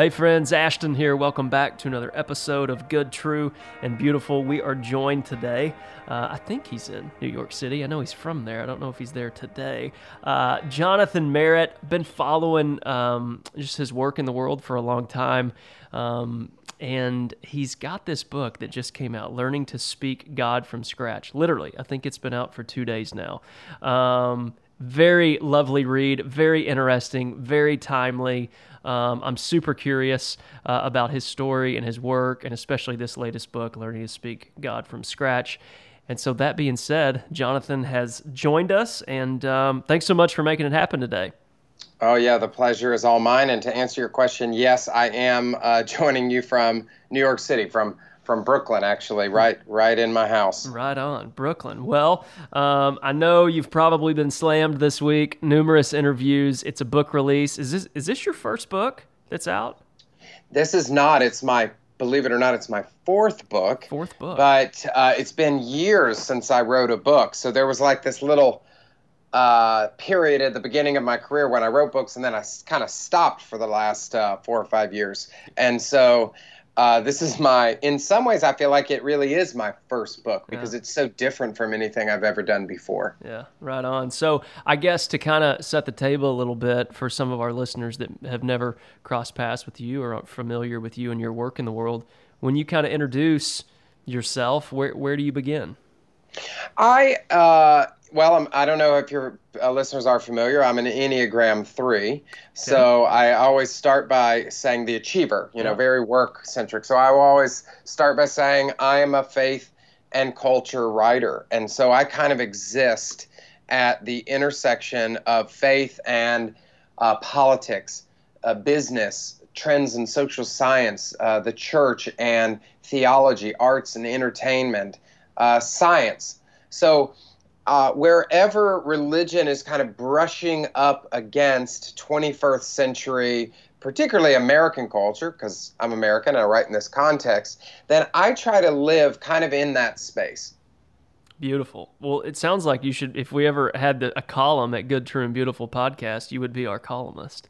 Hey friends, Ashton here. Welcome back to another episode of Good, True, and Beautiful. We are joined today. Uh, I think he's in New York City. I know he's from there. I don't know if he's there today. Uh, Jonathan Merritt. Been following um, just his work in the world for a long time. Um, and he's got this book that just came out, Learning to Speak God from Scratch. Literally, I think it's been out for two days now. Um, very lovely read, very interesting, very timely. Um, I'm super curious uh, about his story and his work, and especially this latest book, Learning to Speak God from Scratch. And so, that being said, Jonathan has joined us, and um, thanks so much for making it happen today. Oh, yeah, the pleasure is all mine. And to answer your question, yes, I am uh, joining you from New York City, from from Brooklyn, actually, right, right in my house. Right on, Brooklyn. Well, um, I know you've probably been slammed this week. Numerous interviews. It's a book release. Is this is this your first book that's out? This is not. It's my believe it or not, it's my fourth book. Fourth book. But uh, it's been years since I wrote a book, so there was like this little uh, period at the beginning of my career when I wrote books, and then I kind of stopped for the last uh, four or five years. And so uh, this is my, in some ways, I feel like it really is my first book because yeah. it's so different from anything I've ever done before. Yeah, right on. So, I guess to kind of set the table a little bit for some of our listeners that have never crossed paths with you or aren't familiar with you and your work in the world, when you kind of introduce yourself, where, where do you begin? I, uh, well, I'm, I do not know if your uh, listeners are familiar. I'm an Enneagram 3. Okay. So I always start by saying the achiever, you know, very work centric. So I will always start by saying I am a faith and culture writer. And so I kind of exist at the intersection of faith and uh, politics, uh, business, trends in social science, uh, the church and theology, arts and entertainment, uh, science. So uh, wherever religion is kind of brushing up against 21st century, particularly American culture, because I'm American and I write in this context, then I try to live kind of in that space. Beautiful. Well, it sounds like you should, if we ever had a column at Good, True, and Beautiful podcast, you would be our columnist.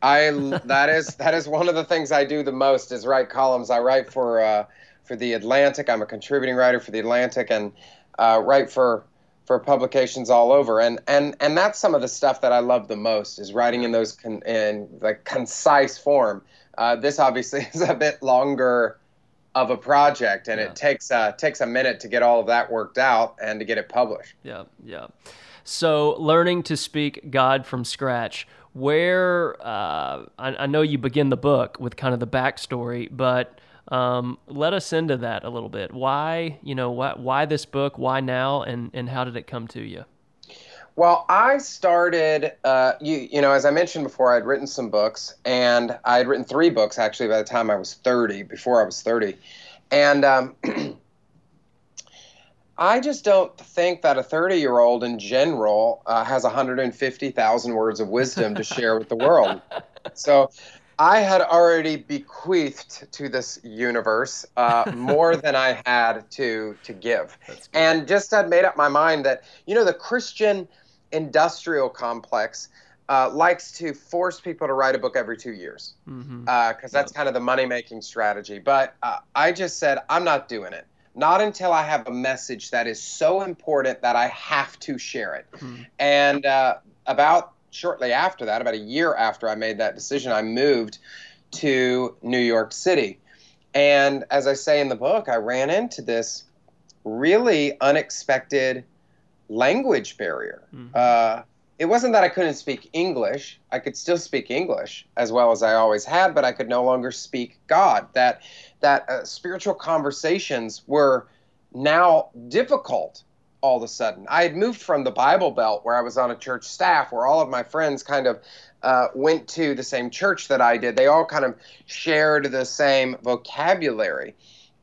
I that is that is one of the things I do the most is write columns. I write for uh, for the Atlantic. I'm a contributing writer for the Atlantic and uh, write for for publications all over. And and and that's some of the stuff that i love the most is writing in those con- in like concise form. Uh, this obviously is a bit longer of a project and yeah. it takes uh, takes a minute to get all of that worked out and to get it published. Yeah yeah. So learning to speak god from scratch where uh, I, I know you begin the book with kind of the backstory but um, let us into that a little bit. Why, you know, why, why this book? Why now? And and how did it come to you? Well, I started, uh, you, you know, as I mentioned before, I'd written some books, and I had written three books actually by the time I was 30, before I was 30. And um, I just don't think that a 30 year old in general uh, has 150,000 words of wisdom to share with the world. So I had already bequeathed to this universe uh, more than I had to to give, and just had made up my mind that you know the Christian industrial complex uh, likes to force people to write a book every two years because mm-hmm. uh, that's yep. kind of the money making strategy. But uh, I just said I'm not doing it. Not until I have a message that is so important that I have to share it. Mm-hmm. And uh, about shortly after that, about a year after I made that decision, I moved to New York City. And as I say in the book, I ran into this really unexpected language barrier. Mm-hmm. Uh, it wasn't that I couldn't speak English. I could still speak English as well as I always had, but I could no longer speak God. That that uh, spiritual conversations were now difficult all of a sudden. I had moved from the Bible Belt where I was on a church staff where all of my friends kind of uh, went to the same church that I did. They all kind of shared the same vocabulary.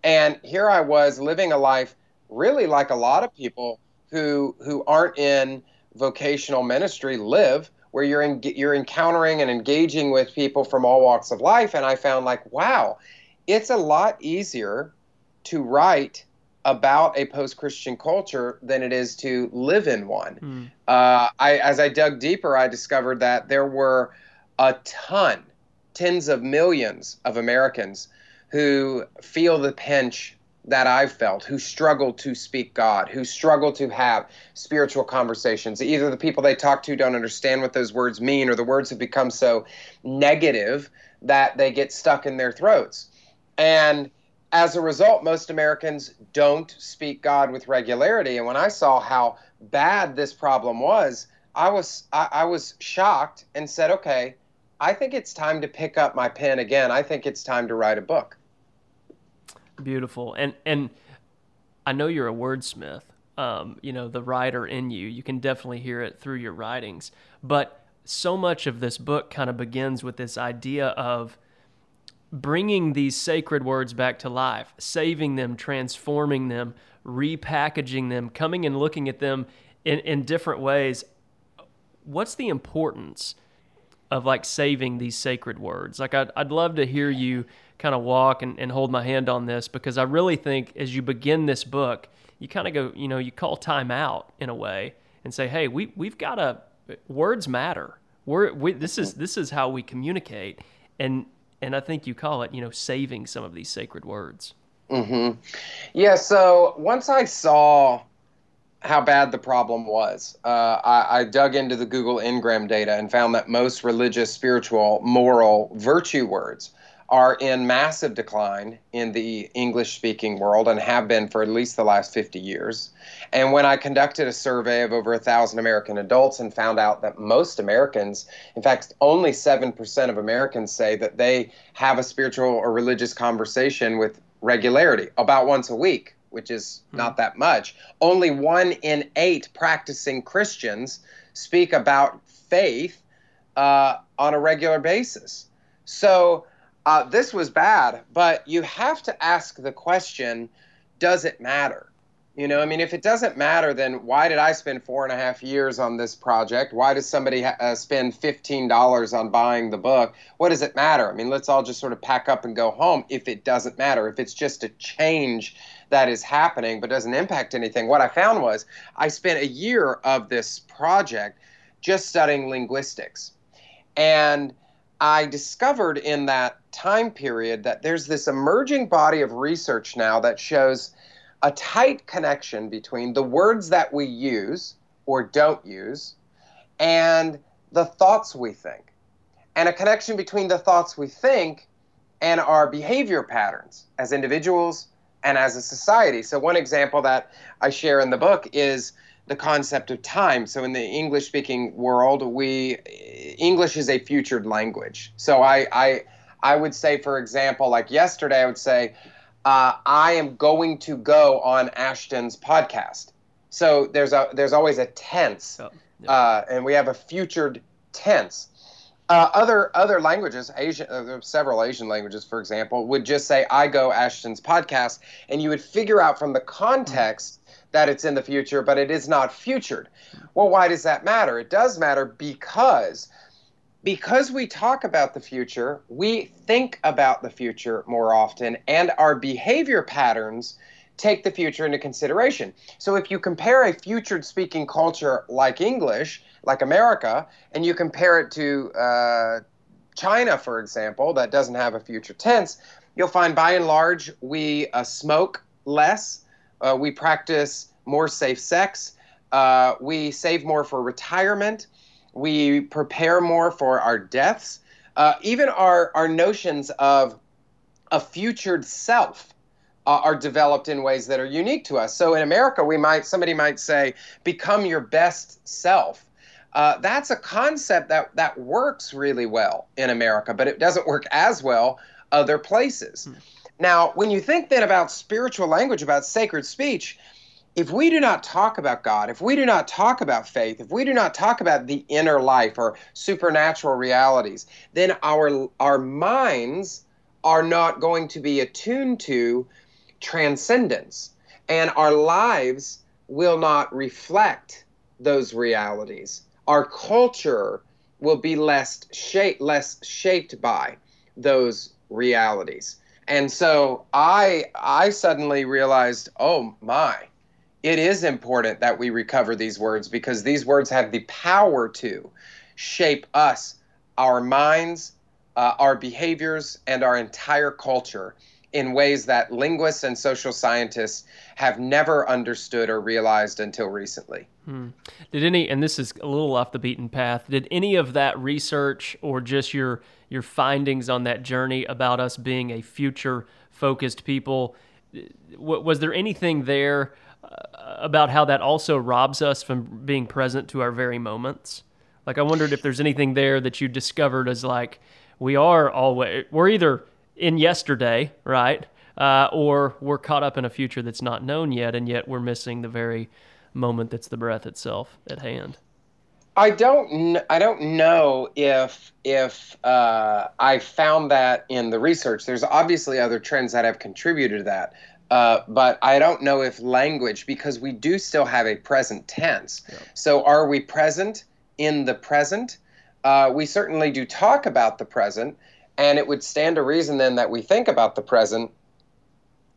And here I was living a life really like a lot of people who who aren't in vocational ministry live where you're in, you're encountering and engaging with people from all walks of life and I found like wow it's a lot easier to write about a post-Christian culture than it is to live in one. Mm. Uh, I, as I dug deeper, I discovered that there were a ton tens of millions of Americans who feel the pinch that I've felt, who struggle to speak God, who struggle to have spiritual conversations. Either the people they talk to don't understand what those words mean, or the words have become so negative that they get stuck in their throats. And as a result, most Americans don't speak God with regularity. And when I saw how bad this problem was, I was I, I was shocked and said, okay, I think it's time to pick up my pen again. I think it's time to write a book. Beautiful. And and I know you're a wordsmith. Um, you know, the writer in you. You can definitely hear it through your writings. But so much of this book kind of begins with this idea of bringing these sacred words back to life, saving them, transforming them, repackaging them, coming and looking at them in, in different ways. What's the importance of like saving these sacred words? Like, I'd, I'd love to hear you kind of walk and, and hold my hand on this because I really think as you begin this book, you kind of go, you know, you call time out in a way and say, hey, we, we've got to, words matter. We're, we, this is this is how we communicate, and and I think you call it, you know, saving some of these sacred words. Mm-hmm. Yeah. So once I saw how bad the problem was, uh, I, I, dug into the Google Ngram data and found that most religious, spiritual, moral, virtue words are in massive decline in the English speaking world and have been for at least the last 50 years. And when I conducted a survey of over a thousand American adults and found out that most Americans, in fact, only 7% of Americans say that they have a spiritual or religious conversation with regularity, about once a week, which is hmm. not that much. Only one in eight practicing Christians speak about faith uh, on a regular basis. So, uh, this was bad, but you have to ask the question does it matter? You know, I mean, if it doesn't matter, then why did I spend four and a half years on this project? Why does somebody uh, spend $15 on buying the book? What does it matter? I mean, let's all just sort of pack up and go home if it doesn't matter. If it's just a change that is happening but doesn't impact anything. What I found was I spent a year of this project just studying linguistics. And I discovered in that time period that there's this emerging body of research now that shows a tight connection between the words that we use or don't use and the thoughts we think, and a connection between the thoughts we think and our behavior patterns as individuals and as a society. So, one example that I share in the book is the concept of time. So in the English speaking world, we English is a futured language. So I I I would say, for example, like yesterday, I would say, uh, I am going to go on Ashton's podcast. So there's a there's always a tense, oh, yeah. uh, and we have a futured tense. Uh, other other languages, Asian, uh, several Asian languages, for example, would just say "I go Ashton's podcast," and you would figure out from the context that it's in the future, but it is not futured. Well, why does that matter? It does matter because because we talk about the future, we think about the future more often, and our behavior patterns take the future into consideration. So if you compare a futured speaking culture like English, like America, and you compare it to uh, China, for example, that doesn't have a future tense, you'll find by and large we uh, smoke less uh, we practice more safe sex. Uh, we save more for retirement. We prepare more for our deaths. Uh, even our, our notions of a futured self uh, are developed in ways that are unique to us. So in America, we might somebody might say, "Become your best self." Uh, that's a concept that that works really well in America, but it doesn't work as well other places. Hmm. Now, when you think then about spiritual language, about sacred speech, if we do not talk about God, if we do not talk about faith, if we do not talk about the inner life or supernatural realities, then our our minds are not going to be attuned to transcendence and our lives will not reflect those realities. Our culture will be less shaped less shaped by those realities. And so I I suddenly realized, oh my, it is important that we recover these words because these words have the power to shape us, our minds, uh, our behaviors and our entire culture in ways that linguists and social scientists have never understood or realized until recently. Hmm. Did any, and this is a little off the beaten path, did any of that research or just your your findings on that journey about us being a future focused people, was there anything there about how that also robs us from being present to our very moments? Like I wondered if there's anything there that you discovered as like we are always we're either in yesterday, right? Uh, or we're caught up in a future that's not known yet, and yet we're missing the very moment that's the breath itself at hand. I don't. Kn- I don't know if if uh, I found that in the research. There's obviously other trends that have contributed to that, uh, but I don't know if language because we do still have a present tense. Yeah. So are we present in the present? Uh, we certainly do talk about the present, and it would stand to reason then that we think about the present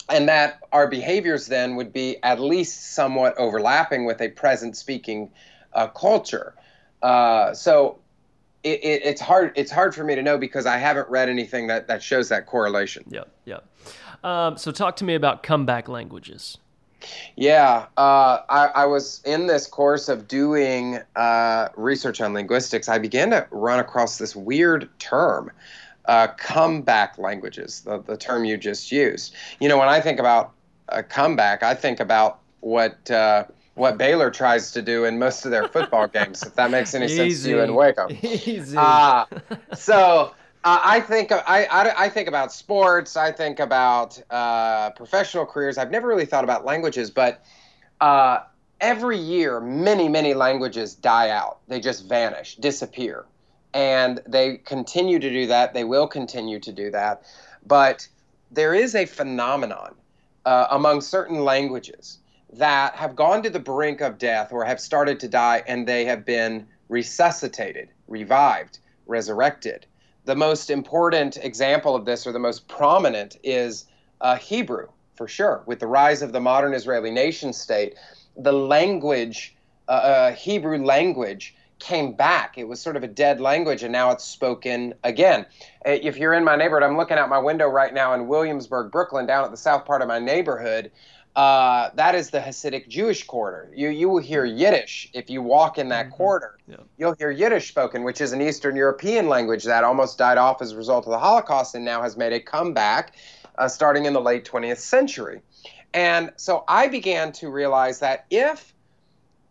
and that our behaviors then would be at least somewhat overlapping with a present speaking uh, culture. Uh, so it, it, it's hard it's hard for me to know because I haven't read anything that, that shows that correlation. Yep, yep. Um, so talk to me about comeback languages. Yeah, uh, I, I, was in this course of doing uh, research on linguistics. I began to run across this weird term uh, comeback languages, the, the term you just used. You know, when I think about a comeback, I think about what uh, what Baylor tries to do in most of their football games. If that makes any Easy. sense to you in Waco. Easy. Uh, so uh, I think I, I, I, think about sports. I think about uh, professional careers. I've never really thought about languages, but uh, every year, many many languages die out. They just vanish, disappear and they continue to do that. They will continue to do that. But there is a phenomenon uh, among certain languages that have gone to the brink of death or have started to die and they have been resuscitated, revived, resurrected. The most important example of this, or the most prominent, is uh, Hebrew, for sure. With the rise of the modern Israeli nation state, the language, uh, uh Hebrew language, came back. It was sort of a dead language, and now it's spoken again. Uh, if you're in my neighborhood, I'm looking out my window right now in Williamsburg, Brooklyn, down at the south part of my neighborhood. Uh, that is the Hasidic Jewish quarter. You you will hear Yiddish if you walk in that mm-hmm. quarter. Yeah. You'll hear Yiddish spoken, which is an Eastern European language that almost died off as a result of the Holocaust and now has made a comeback, uh, starting in the late 20th century. And so I began to realize that if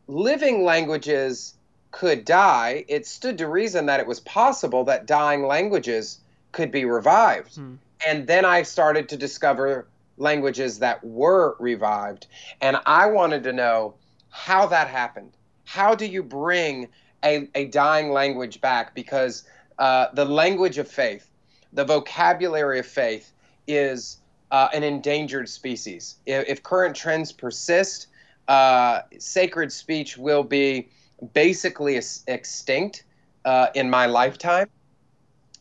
living languages could die, it stood to reason that it was possible that dying languages could be revived. Hmm. And then I started to discover languages that were revived. And I wanted to know how that happened. How do you bring a, a dying language back? Because uh, the language of faith, the vocabulary of faith, is uh, an endangered species. If, if current trends persist, uh, sacred speech will be basically extinct uh, in my lifetime.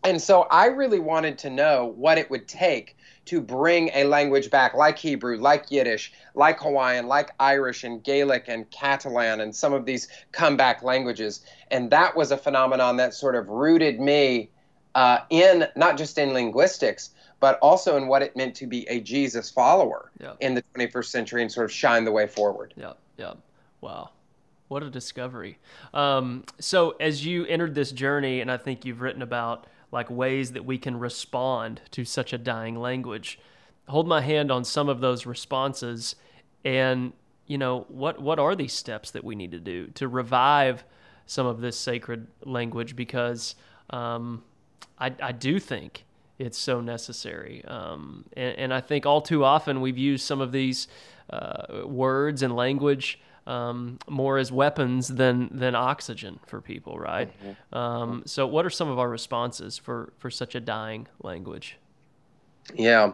And so I really wanted to know what it would take to bring a language back like Hebrew, like Yiddish, like Hawaiian, like Irish and Gaelic and Catalan and some of these comeback languages. And that was a phenomenon that sort of rooted me uh, in not just in linguistics, but also in what it meant to be a Jesus follower yeah. in the 21st century and sort of shine the way forward. Yeah, yeah. Wow. What a discovery. Um, so, as you entered this journey, and I think you've written about like ways that we can respond to such a dying language, hold my hand on some of those responses. And, you know, what, what are these steps that we need to do to revive some of this sacred language? Because um, I, I do think it's so necessary. Um, and, and, I think all too often we've used some of these uh, words and language um, more as weapons than than oxygen for people, right? Mm-hmm. Um, so, what are some of our responses for for such a dying language? Yeah,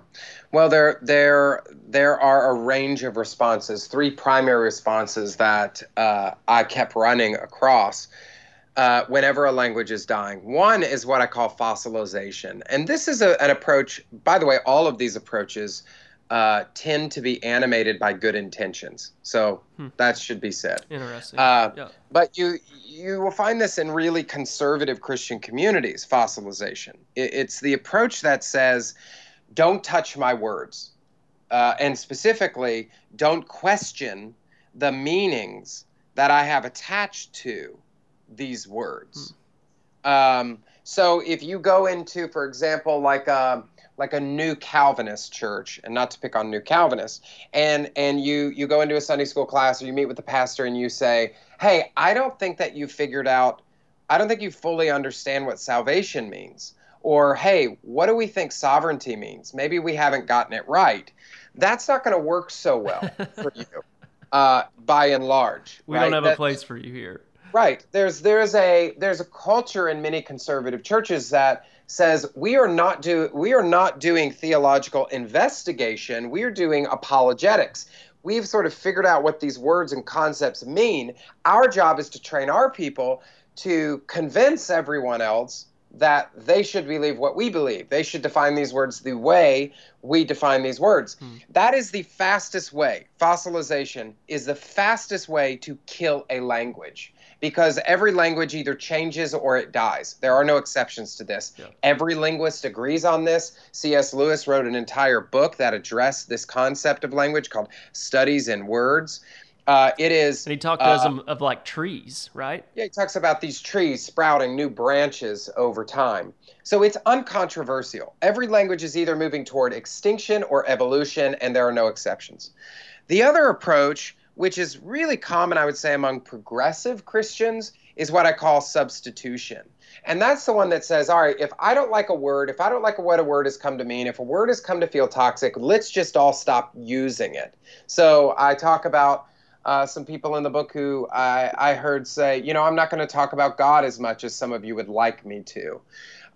well, there there there are a range of responses. Three primary responses that uh, I kept running across. Uh, whenever a language is dying. One is what I call fossilization. And this is a, an approach, by the way, all of these approaches uh, tend to be animated by good intentions. So hmm. that should be said. Interesting. Uh, yeah. But you you will find this in really conservative Christian communities. Fossilization. It, it's the approach that says, "Don't touch my words," uh, and specifically, don't question the meanings that I have attached to these words. Hmm. Um, so if you go into, for example, like a like a new Calvinist church, and not to pick on new Calvinists, and and you you go into a Sunday school class or you meet with the pastor and you say, "Hey, I don't think that you figured out, I don't think you fully understand what salvation means." Or, "Hey, what do we think sovereignty means? Maybe we haven't gotten it right." That's not going to work so well for you, uh, by and large. We right? don't have that, a place for you here. Right. There's there's a there's a culture in many conservative churches that says we are not do we are not doing theological investigation, we are doing apologetics. We've sort of figured out what these words and concepts mean. Our job is to train our people to convince everyone else that they should believe what we believe. They should define these words the way we define these words. Hmm. That is the fastest way. Fossilization is the fastest way to kill a language because every language either changes or it dies. There are no exceptions to this. Yeah. Every linguist agrees on this. C.S. Lewis wrote an entire book that addressed this concept of language called Studies in Words. Uh, it is. And he talked uh, of, of like trees, right? Yeah, he talks about these trees sprouting new branches over time. So it's uncontroversial. Every language is either moving toward extinction or evolution, and there are no exceptions. The other approach which is really common, I would say, among progressive Christians, is what I call substitution. And that's the one that says, all right, if I don't like a word, if I don't like what a word has come to mean, if a word has come to feel toxic, let's just all stop using it. So I talk about uh, some people in the book who I, I heard say, you know, I'm not going to talk about God as much as some of you would like me to.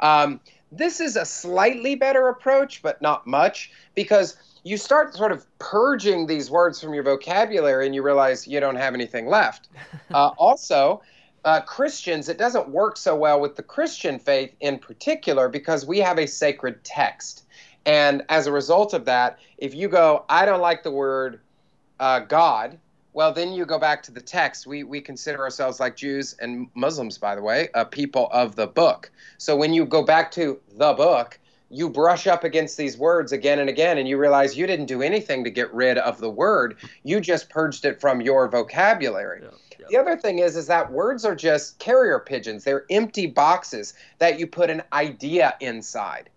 Um, this is a slightly better approach, but not much, because you start sort of purging these words from your vocabulary and you realize you don't have anything left. Uh, also, uh, Christians, it doesn't work so well with the Christian faith in particular because we have a sacred text. And as a result of that, if you go, I don't like the word uh, God, well, then you go back to the text. We, we consider ourselves, like Jews and Muslims, by the way, a people of the book. So when you go back to the book, you brush up against these words again and again and you realize you didn't do anything to get rid of the word. You just purged it from your vocabulary. Yeah, yeah. the other thing is is that words are just carrier pigeons. They're empty boxes that you put an idea inside.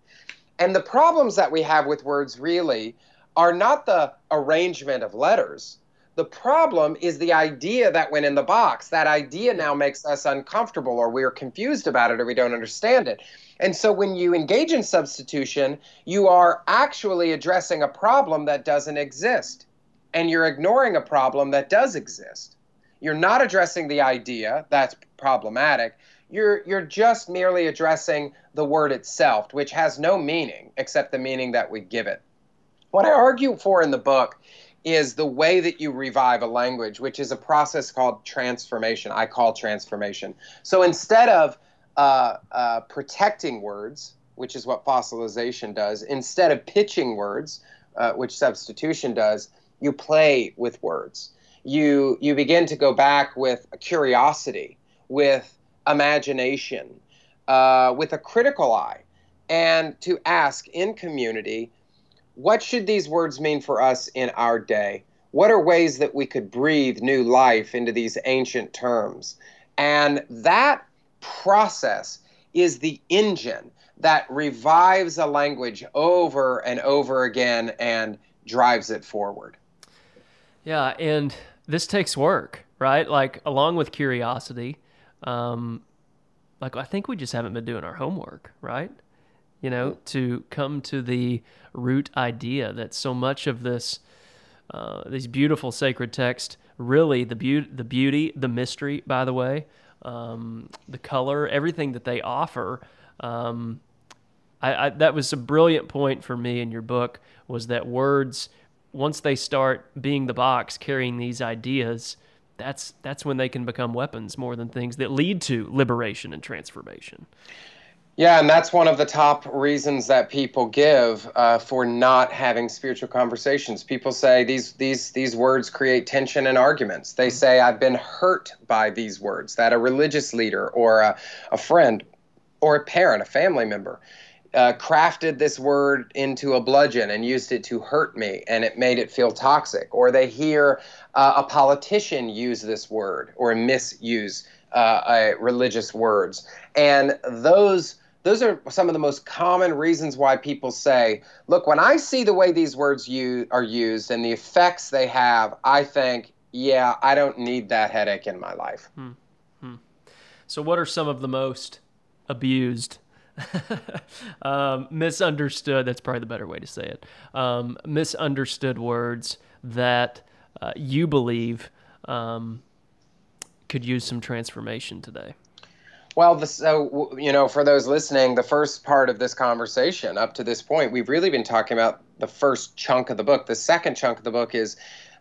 And the problems that we have with words really are not the arrangement of letters the problem is the idea that went in the box. That idea now makes us uncomfortable, or we're confused about it, or we don't understand it. And so when you engage in substitution, you are actually addressing a problem that doesn't exist. And you're ignoring a problem that does exist. You're not addressing the idea, that's problematic. You're, you're just merely addressing the word itself, which has no meaning except the meaning that we give it. What I argue for in the book is the way that you revive a language, which is a process called transformation. I call transformation. So instead of uh, uh, protecting words, which is what fossilization does, instead of pitching words, uh, which substitution does, you play with words. You you begin to go back with curiosity, with imagination, uh, with a critical eye, and to ask in community what should these words mean for us in our day? What are ways that we could breathe new life into these ancient terms? And that process is the engine that revives a language over and over again and drives it forward. Yeah, and this takes work, right? Like, along with curiosity, um, like I think we just haven't been doing our homework, right? You know, to come to the root idea that so much of this, uh, these beautiful sacred texts, really the beauty, the beauty, the mystery, by the way, um, the color, everything that they offer. Um, I, I, that was a brilliant point for me in your book was that words, once they start being the box carrying these ideas, that's that's when they can become weapons more than things that lead to liberation and transformation. Yeah, and that's one of the top reasons that people give uh, for not having spiritual conversations. People say these these these words create tension and arguments. They say I've been hurt by these words. That a religious leader or a, a friend or a parent, a family member, uh, crafted this word into a bludgeon and used it to hurt me, and it made it feel toxic. Or they hear uh, a politician use this word or misuse uh, religious words, and those those are some of the most common reasons why people say, look, when I see the way these words use, are used and the effects they have, I think, yeah, I don't need that headache in my life. Hmm. Hmm. So, what are some of the most abused, um, misunderstood? That's probably the better way to say it. Um, misunderstood words that uh, you believe um, could use some transformation today. Well, the, so you know, for those listening, the first part of this conversation up to this point, we've really been talking about the first chunk of the book. The second chunk of the book is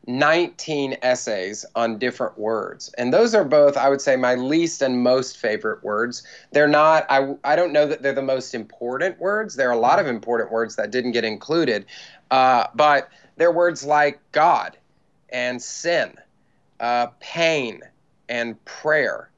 19 essays on different words. And those are both, I would say, my least and most favorite words. They're not, I, I don't know that they're the most important words. There are a lot of important words that didn't get included. Uh, but they're words like God and sin, uh, pain and prayer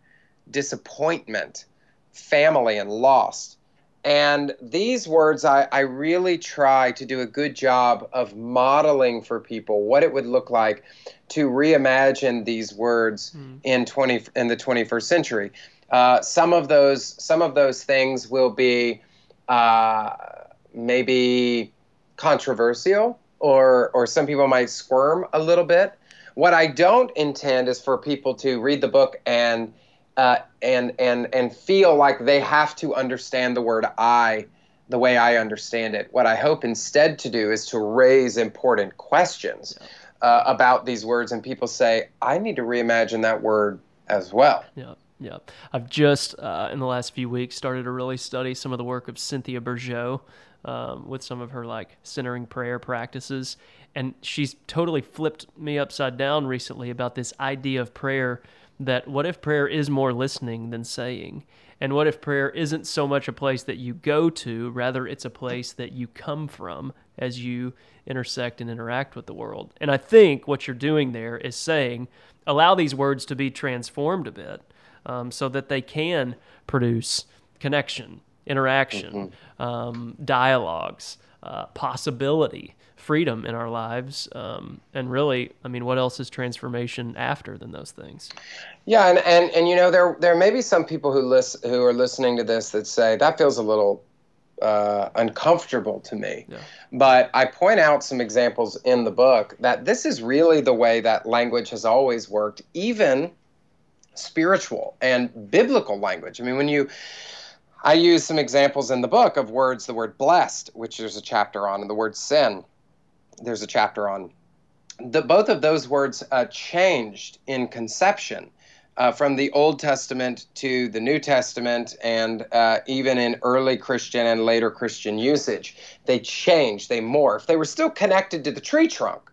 disappointment, family, and loss. And these words, I, I really try to do a good job of modeling for people what it would look like to reimagine these words mm. in twenty in the 21st century. Uh, some of those some of those things will be uh, maybe controversial, or or some people might squirm a little bit. What I don't intend is for people to read the book and uh, and and and feel like they have to understand the word I the way I understand it. What I hope instead to do is to raise important questions yeah. uh, about these words, and people say, I need to reimagine that word as well. Yeah. Yeah, I've just uh, in the last few weeks started to really study some of the work of Cynthia Bourgeault um, with some of her like centering prayer practices, and she's totally flipped me upside down recently about this idea of prayer that what if prayer is more listening than saying? And what if prayer isn't so much a place that you go to, rather, it's a place that you come from as you intersect and interact with the world? And I think what you're doing there is saying, allow these words to be transformed a bit um, so that they can produce connection, interaction, mm-hmm. um, dialogues, uh, possibility freedom in our lives. Um, and really, I mean, what else is transformation after than those things? Yeah, and, and, and you know, there there may be some people who listen who are listening to this that say that feels a little uh, uncomfortable to me. Yeah. But I point out some examples in the book that this is really the way that language has always worked, even spiritual and biblical language. I mean, when you I use some examples in the book of words, the word blessed, which there's a chapter on, and the word sin there's a chapter on. The, both of those words uh, changed in conception uh, from the Old Testament to the New Testament, and uh, even in early Christian and later Christian usage. They changed, they morphed. They were still connected to the tree trunk,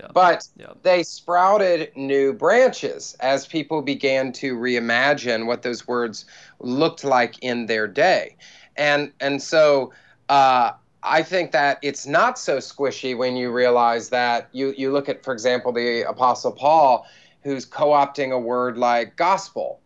yeah. but yeah. they sprouted new branches as people began to reimagine what those words looked like in their day. And, and so uh, I think that it's not so squishy when you realize that you, you look at, for example, the Apostle Paul, who's co opting a word like gospel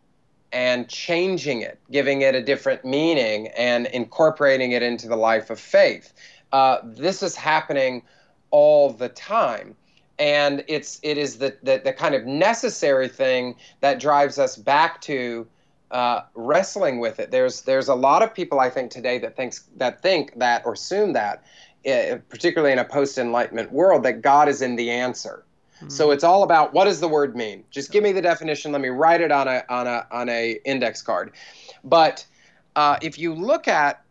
and changing it, giving it a different meaning, and incorporating it into the life of faith. Uh, this is happening all the time. And it's it is the, the, the kind of necessary thing that drives us back to uh, wrestling with it. There's there's a lot of people I think today that thinks that think that or assume that, uh, particularly in a post Enlightenment world, that God is in the answer. Mm-hmm. So it's all about what does the word mean? Just give me the definition. Let me write it on a on a on a index card. But uh, if you look at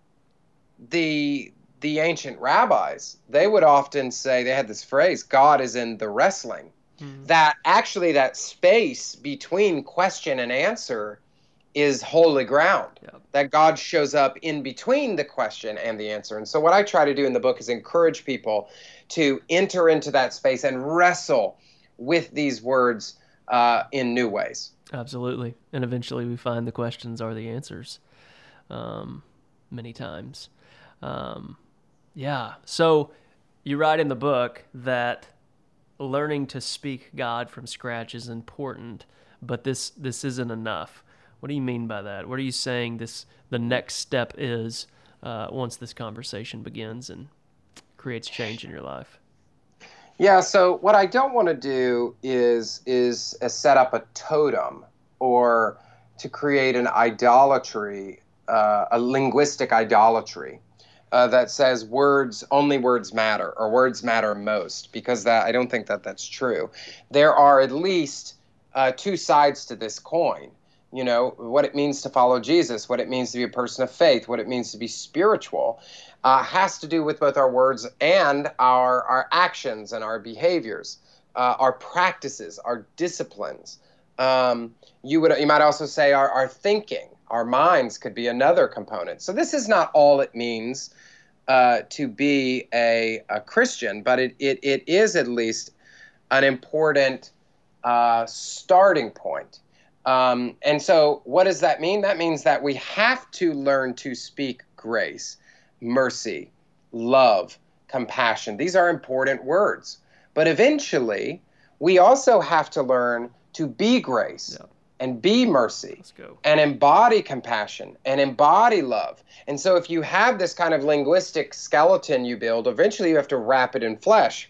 the the ancient rabbis, they would often say they had this phrase, "God is in the wrestling." Mm-hmm. That actually that space between question and answer is holy ground. Yeah. That God shows up in between the question and the answer. And so, what I try to do in the book is encourage people to enter into that space and wrestle with these words uh, in new ways. Absolutely. And eventually, we find the questions are the answers. Um, many times. Um, yeah. So you write in the book that learning to speak God from scratch is important, but this this isn't enough. What do you mean by that? What are you saying this the next step is uh, once this conversation begins and creates change in your life? Yeah, so what I don't want to do is is uh, set up a totem or to create an idolatry, uh, a linguistic idolatry uh, that says words only words matter or words matter most because that I don't think that that's true. There are at least uh, two sides to this coin. You know what it means to follow Jesus, what it means to be a person of faith, what it means to be spiritual, uh, has to do with both our words and our our actions and our behaviors, uh, our practices, our disciplines. Um, you would you might also say our, our thinking, our minds could be another component. So this is not all it means uh, to be a, a Christian, but it, it, it is at least an important uh, starting point. Um, and so, what does that mean? That means that we have to learn to speak grace, mercy, love, compassion. These are important words. But eventually, we also have to learn to be grace yeah. And be mercy and embody compassion and embody love. And so, if you have this kind of linguistic skeleton you build, eventually you have to wrap it in flesh.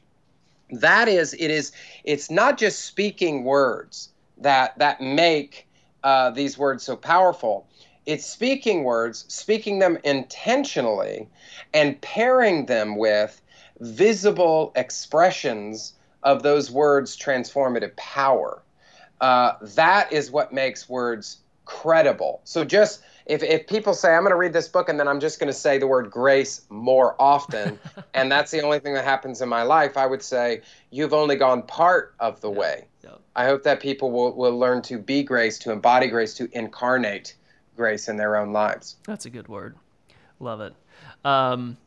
That is, it is, it's not just speaking words that that make uh, these words so powerful. It's speaking words, speaking them intentionally, and pairing them with visible expressions of those words' transformative power. Uh, that is what makes words credible. So just if, if people say, I'm going to read this book and then I'm just going to say the word grace more often, and that's the only thing that happens in my life, I would say, you've only gone part of the yeah. way. Yeah. I hope that people will, will learn to be grace, to embody grace, to incarnate grace in their own lives. That's a good word. Love it. Um,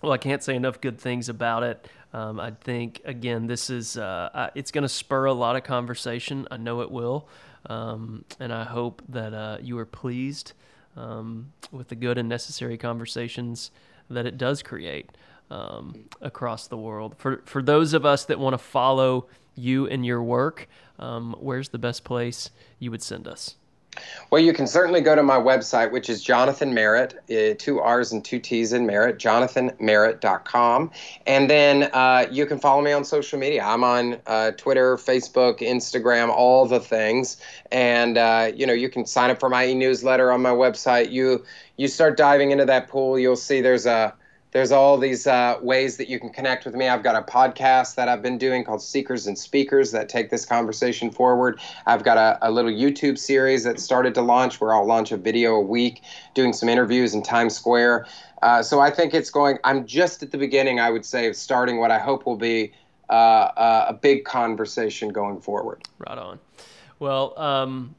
well, I can't say enough good things about it. Um, I think again, this is uh, it's going to spur a lot of conversation. I know it will, um, and I hope that uh, you are pleased um, with the good and necessary conversations that it does create um, across the world. For for those of us that want to follow you and your work, um, where's the best place you would send us? Well, you can certainly go to my website, which is Jonathan Merritt, uh, two R's and two T's in Merritt, jonathanmerritt.com. And then uh, you can follow me on social media. I'm on uh, Twitter, Facebook, Instagram, all the things. And, uh, you know, you can sign up for my e-newsletter on my website. You, you start diving into that pool, you'll see there's a there's all these uh, ways that you can connect with me. I've got a podcast that I've been doing called Seekers and Speakers that take this conversation forward. I've got a, a, little YouTube series that started to launch where I'll launch a video a week doing some interviews in Times Square. Uh, so I think it's going, I'm just at the beginning, I would say, of starting what I hope will be uh, a big conversation going forward. Right on. Well, um,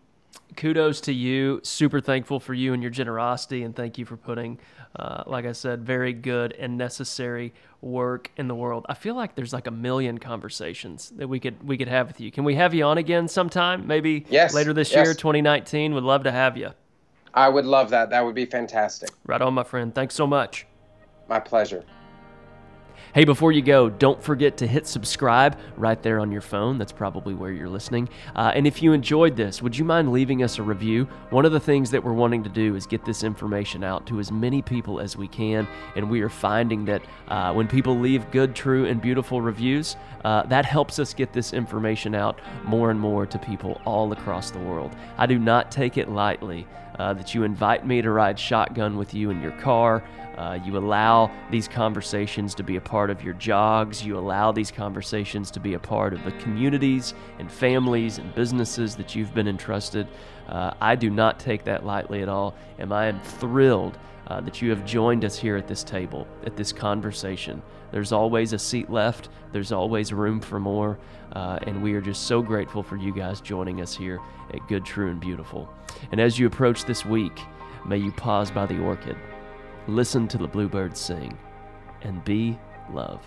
kudos to you. Super thankful for you and your generosity, and thank you for putting uh, like I said, very good and necessary work in the world. I feel like there's like a million conversations that we could we could have with you. Can we have you on again sometime? Maybe yes, later this yes. year, 2019. Would love to have you. I would love that. That would be fantastic. Right on, my friend. Thanks so much. My pleasure. Hey, before you go, don't forget to hit subscribe right there on your phone. That's probably where you're listening. Uh, and if you enjoyed this, would you mind leaving us a review? One of the things that we're wanting to do is get this information out to as many people as we can. And we are finding that uh, when people leave good, true, and beautiful reviews, uh, that helps us get this information out more and more to people all across the world. I do not take it lightly uh, that you invite me to ride shotgun with you in your car. Uh, you allow these conversations to be a part of your jogs. You allow these conversations to be a part of the communities and families and businesses that you've been entrusted. Uh, I do not take that lightly at all, and I am thrilled uh, that you have joined us here at this table, at this conversation. There's always a seat left, there's always room for more, uh, and we are just so grateful for you guys joining us here at Good, True, and Beautiful. And as you approach this week, may you pause by the orchid listen to the bluebirds sing, and be love.